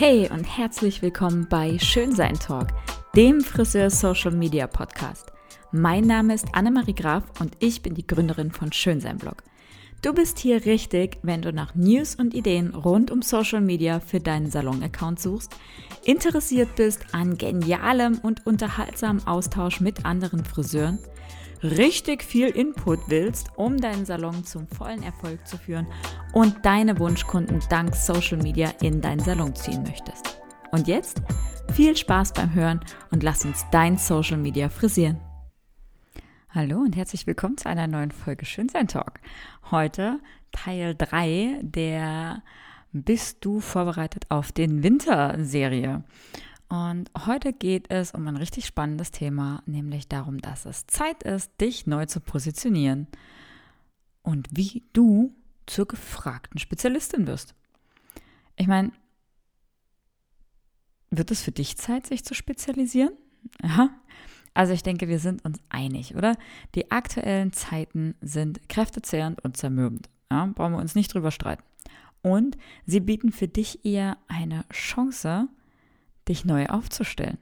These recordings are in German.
Hey und herzlich willkommen bei Schönsein Talk, dem Friseur Social Media Podcast. Mein Name ist Annemarie Graf und ich bin die Gründerin von Schönsein Blog. Du bist hier richtig, wenn du nach News und Ideen rund um Social Media für deinen Salon-Account suchst, interessiert bist an genialem und unterhaltsamem Austausch mit anderen Friseuren, richtig viel Input willst, um deinen Salon zum vollen Erfolg zu führen und deine Wunschkunden dank Social Media in deinen Salon ziehen möchtest. Und jetzt viel Spaß beim Hören und lass uns dein Social Media frisieren. Hallo und herzlich willkommen zu einer neuen Folge Schönsein Talk. Heute Teil 3 der Bist du vorbereitet auf den Winter Serie. Und heute geht es um ein richtig spannendes Thema, nämlich darum, dass es Zeit ist, dich neu zu positionieren und wie du zur gefragten Spezialistin wirst. Ich meine, wird es für dich Zeit, sich zu spezialisieren? Ja. Also ich denke, wir sind uns einig, oder? Die aktuellen Zeiten sind kräftezehrend und zermürbend. Ja, brauchen wir uns nicht drüber streiten. Und sie bieten für dich eher eine Chance, dich neu aufzustellen,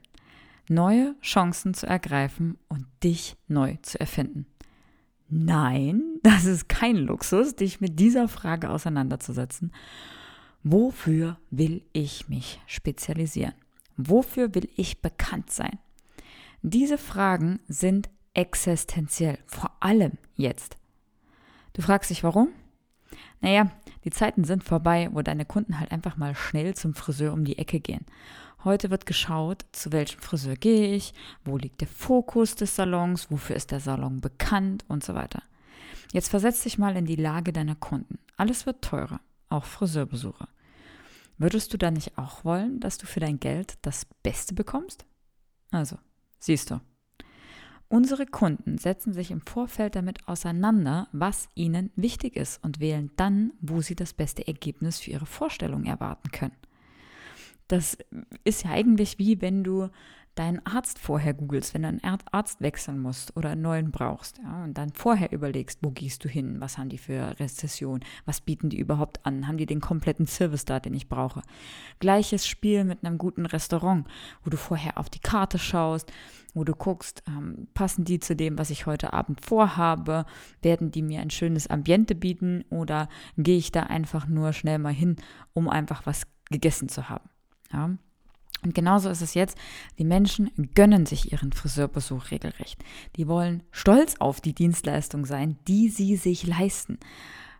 neue Chancen zu ergreifen und dich neu zu erfinden. Nein, das ist kein Luxus, dich mit dieser Frage auseinanderzusetzen. Wofür will ich mich spezialisieren? Wofür will ich bekannt sein? Diese Fragen sind existenziell, vor allem jetzt. Du fragst dich warum? Naja, die Zeiten sind vorbei, wo deine Kunden halt einfach mal schnell zum Friseur um die Ecke gehen. Heute wird geschaut, zu welchem Friseur gehe ich, wo liegt der Fokus des Salons, wofür ist der Salon bekannt und so weiter. Jetzt versetz dich mal in die Lage deiner Kunden. Alles wird teurer, auch Friseurbesuche. Würdest du dann nicht auch wollen, dass du für dein Geld das Beste bekommst? Also, siehst du. Unsere Kunden setzen sich im Vorfeld damit auseinander, was ihnen wichtig ist und wählen dann, wo sie das beste Ergebnis für ihre Vorstellung erwarten können. Das ist ja eigentlich wie wenn du deinen Arzt vorher googelst, wenn du einen Arzt wechseln musst oder einen neuen brauchst. Ja, und dann vorher überlegst, wo gehst du hin, was haben die für Rezession, was bieten die überhaupt an, haben die den kompletten Service da, den ich brauche. Gleiches Spiel mit einem guten Restaurant, wo du vorher auf die Karte schaust, wo du guckst, ähm, passen die zu dem, was ich heute Abend vorhabe, werden die mir ein schönes Ambiente bieten oder gehe ich da einfach nur schnell mal hin, um einfach was gegessen zu haben. Ja. Und genauso ist es jetzt. Die Menschen gönnen sich ihren Friseurbesuch regelrecht. Die wollen stolz auf die Dienstleistung sein, die sie sich leisten.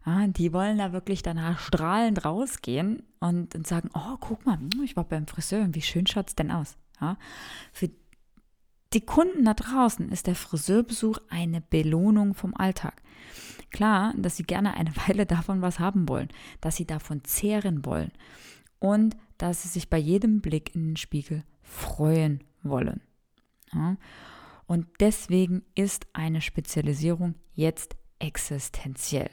Ja, die wollen da wirklich danach strahlend rausgehen und, und sagen, oh, guck mal, ich war beim Friseur, wie schön schaut es denn aus? Ja, für die Kunden da draußen ist der Friseurbesuch eine Belohnung vom Alltag. Klar, dass sie gerne eine Weile davon was haben wollen, dass sie davon zehren wollen und dass sie sich bei jedem Blick in den Spiegel freuen wollen. Ja? Und deswegen ist eine Spezialisierung jetzt existenziell.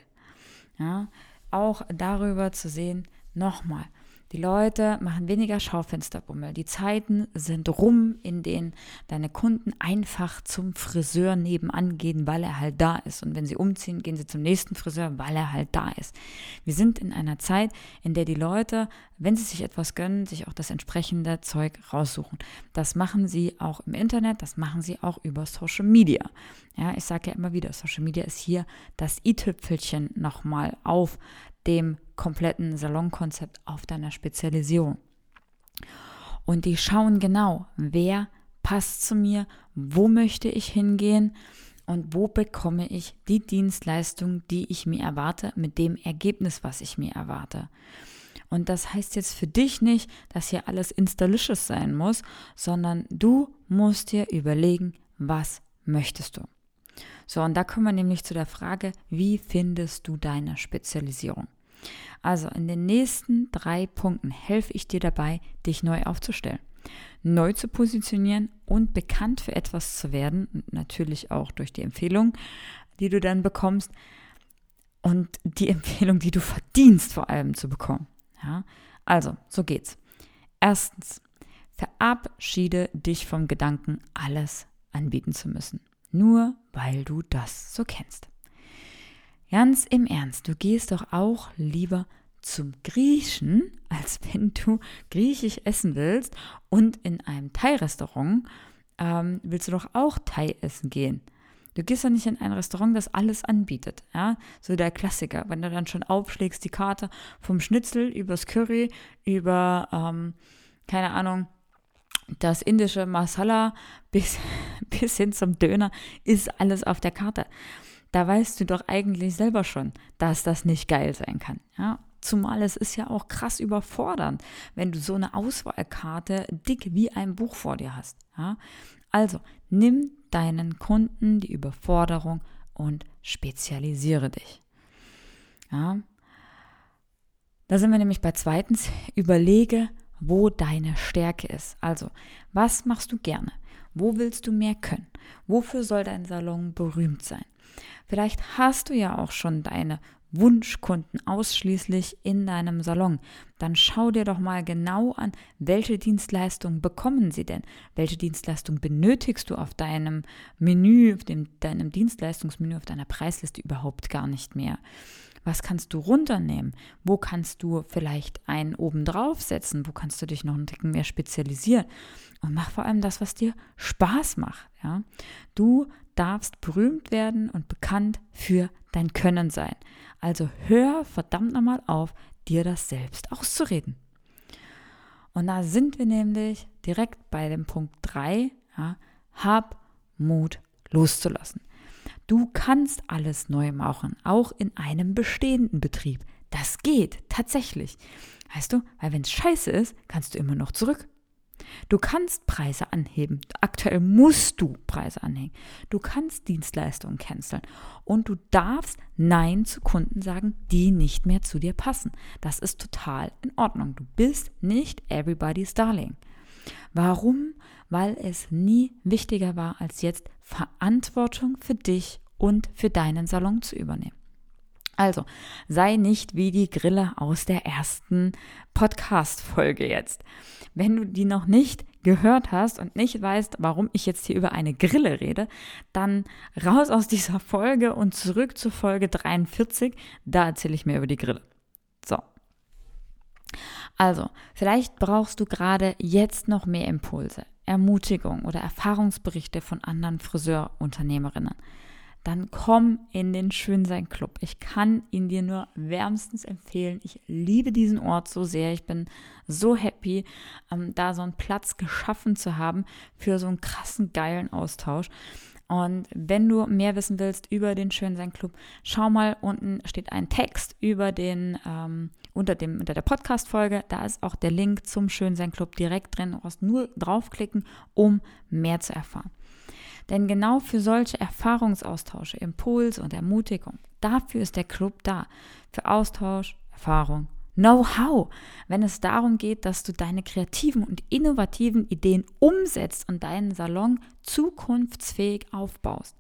Ja? Auch darüber zu sehen, nochmal, die Leute machen weniger Schaufensterbummel. Die Zeiten sind rum, in denen deine Kunden einfach zum Friseur nebenan gehen, weil er halt da ist. Und wenn sie umziehen, gehen sie zum nächsten Friseur, weil er halt da ist. Wir sind in einer Zeit, in der die Leute, wenn sie sich etwas gönnen, sich auch das entsprechende Zeug raussuchen. Das machen sie auch im Internet, das machen sie auch über Social Media. Ja, ich sage ja immer wieder, Social Media ist hier das i-Tüpfelchen nochmal auf dem kompletten Salonkonzept auf deiner Spezialisierung. Und die schauen genau, wer passt zu mir, wo möchte ich hingehen und wo bekomme ich die Dienstleistung, die ich mir erwarte, mit dem Ergebnis, was ich mir erwarte. Und das heißt jetzt für dich nicht, dass hier alles installisches sein muss, sondern du musst dir überlegen, was möchtest du. So, und da kommen wir nämlich zu der Frage, wie findest du deine Spezialisierung? Also in den nächsten drei Punkten helfe ich dir dabei, dich neu aufzustellen, neu zu positionieren und bekannt für etwas zu werden, natürlich auch durch die Empfehlung, die du dann bekommst und die Empfehlung, die du verdienst vor allem zu bekommen. Ja? Also, so geht's. Erstens, verabschiede dich vom Gedanken, alles anbieten zu müssen, nur weil du das so kennst. Ganz im Ernst, du gehst doch auch lieber zum Griechen, als wenn du griechisch essen willst und in einem Thai-Restaurant ähm, willst du doch auch Thai essen gehen. Du gehst ja nicht in ein Restaurant, das alles anbietet. Ja? So der Klassiker, wenn du dann schon aufschlägst, die Karte vom Schnitzel übers Curry, über, ähm, keine Ahnung, das indische Masala bis, bis hin zum Döner, ist alles auf der Karte. Da weißt du doch eigentlich selber schon, dass das nicht geil sein kann. Ja? Zumal es ist ja auch krass überfordernd, wenn du so eine Auswahlkarte dick wie ein Buch vor dir hast. Ja? Also nimm deinen Kunden die Überforderung und spezialisiere dich. Ja? Da sind wir nämlich bei zweitens, überlege, wo deine Stärke ist. Also, was machst du gerne? Wo willst du mehr können? Wofür soll dein Salon berühmt sein? Vielleicht hast du ja auch schon deine Wunschkunden ausschließlich in deinem Salon, dann schau dir doch mal genau an, welche Dienstleistung bekommen sie denn? Welche Dienstleistung benötigst du auf deinem Menü, auf dem, deinem Dienstleistungsmenü, auf deiner Preisliste überhaupt gar nicht mehr? Was kannst du runternehmen? Wo kannst du vielleicht einen oben drauf setzen? Wo kannst du dich noch ein Ticken mehr spezialisieren? Und mach vor allem das, was dir Spaß macht. Ja? Du darfst berühmt werden und bekannt für dein Können sein. Also hör verdammt nochmal auf, dir das selbst auszureden. Und da sind wir nämlich direkt bei dem Punkt 3. Ja, hab Mut loszulassen. Du kannst alles neu machen, auch in einem bestehenden Betrieb. Das geht tatsächlich. Weißt du, weil wenn es scheiße ist, kannst du immer noch zurück. Du kannst Preise anheben. Aktuell musst du Preise anhängen. Du kannst Dienstleistungen canceln. Und du darfst Nein zu Kunden sagen, die nicht mehr zu dir passen. Das ist total in Ordnung. Du bist nicht everybody's darling. Warum? Weil es nie wichtiger war, als jetzt Verantwortung für dich und für deinen Salon zu übernehmen. Also, sei nicht wie die Grille aus der ersten Podcast-Folge jetzt. Wenn du die noch nicht gehört hast und nicht weißt, warum ich jetzt hier über eine Grille rede, dann raus aus dieser Folge und zurück zur Folge 43. Da erzähle ich mehr über die Grille. So. Also, vielleicht brauchst du gerade jetzt noch mehr Impulse, Ermutigung oder Erfahrungsberichte von anderen Friseurunternehmerinnen dann komm in den Schönsein Club. Ich kann ihn dir nur wärmstens empfehlen. Ich liebe diesen Ort so sehr. Ich bin so happy, ähm, da so einen Platz geschaffen zu haben für so einen krassen, geilen Austausch. Und wenn du mehr wissen willst über den Schönsein Club, schau mal, unten steht ein Text über den, ähm, unter, dem, unter der Podcast-Folge. Da ist auch der Link zum Schönsein Club direkt drin. Du brauchst nur draufklicken, um mehr zu erfahren. Denn genau für solche Erfahrungsaustausche, Impuls und Ermutigung, dafür ist der Club da. Für Austausch, Erfahrung, Know-how, wenn es darum geht, dass du deine kreativen und innovativen Ideen umsetzt und deinen Salon zukunftsfähig aufbaust.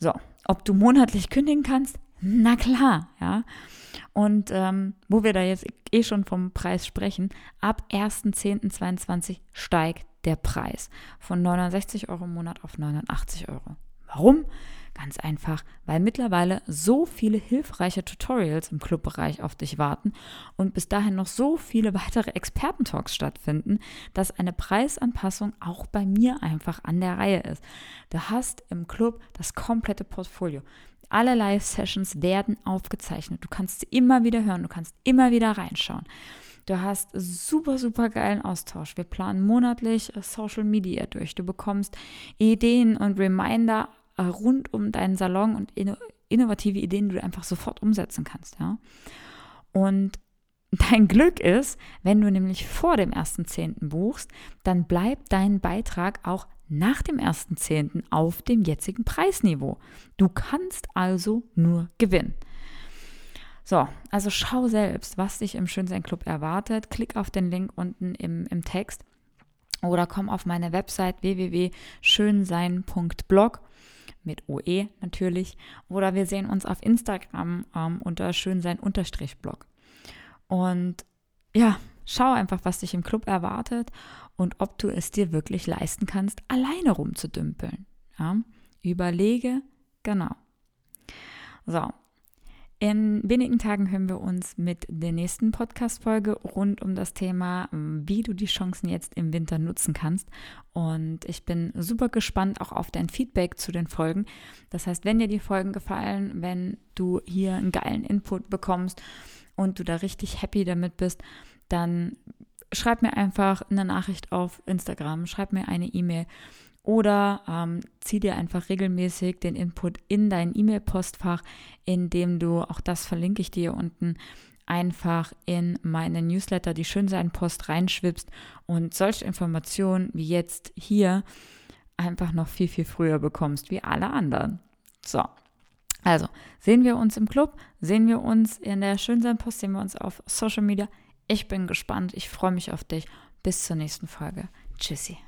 So, ob du monatlich kündigen kannst? Na klar, ja. Und ähm, wo wir da jetzt eh schon vom Preis sprechen, ab 1.10.22 steigt der Preis von 69 Euro im Monat auf 89 Euro. Warum? Ganz einfach, weil mittlerweile so viele hilfreiche Tutorials im Clubbereich auf dich warten und bis dahin noch so viele weitere Expertentalks stattfinden, dass eine Preisanpassung auch bei mir einfach an der Reihe ist. Du hast im Club das komplette Portfolio. Alle Live-Sessions werden aufgezeichnet. Du kannst sie immer wieder hören, du kannst immer wieder reinschauen. Du hast super, super geilen Austausch. Wir planen monatlich äh, Social Media durch. Du bekommst Ideen und Reminder äh, rund um deinen Salon und innovative Ideen, die du einfach sofort umsetzen kannst. Ja? Und Dein Glück ist, wenn du nämlich vor dem 1.10. buchst, dann bleibt dein Beitrag auch nach dem 1.10. auf dem jetzigen Preisniveau. Du kannst also nur gewinnen. So, also schau selbst, was dich im Schönsein Club erwartet. Klick auf den Link unten im, im Text oder komm auf meine Website www.schönsein.blog mit OE natürlich. Oder wir sehen uns auf Instagram ähm, unter schönsein-blog. Und ja, schau einfach, was dich im Club erwartet und ob du es dir wirklich leisten kannst, alleine rumzudümpeln. Ja? Überlege, genau. So, In wenigen Tagen hören wir uns mit der nächsten Podcast-Folge rund um das Thema, wie du die Chancen jetzt im Winter nutzen kannst. Und ich bin super gespannt auch auf dein Feedback zu den Folgen. Das heißt, wenn dir die Folgen gefallen, wenn du hier einen geilen Input bekommst und du da richtig happy damit bist, dann schreib mir einfach eine Nachricht auf Instagram, schreib mir eine E-Mail oder ähm, zieh dir einfach regelmäßig den Input in dein E-Mail-Postfach, indem du, auch das verlinke ich dir unten, einfach in meine Newsletter, die Schönsein-Post reinschwipst und solche Informationen wie jetzt hier einfach noch viel, viel früher bekommst, wie alle anderen. So. Also, sehen wir uns im Club, sehen wir uns in der Schönsein-Post, sehen wir uns auf Social Media. Ich bin gespannt, ich freue mich auf dich. Bis zur nächsten Folge. Tschüssi.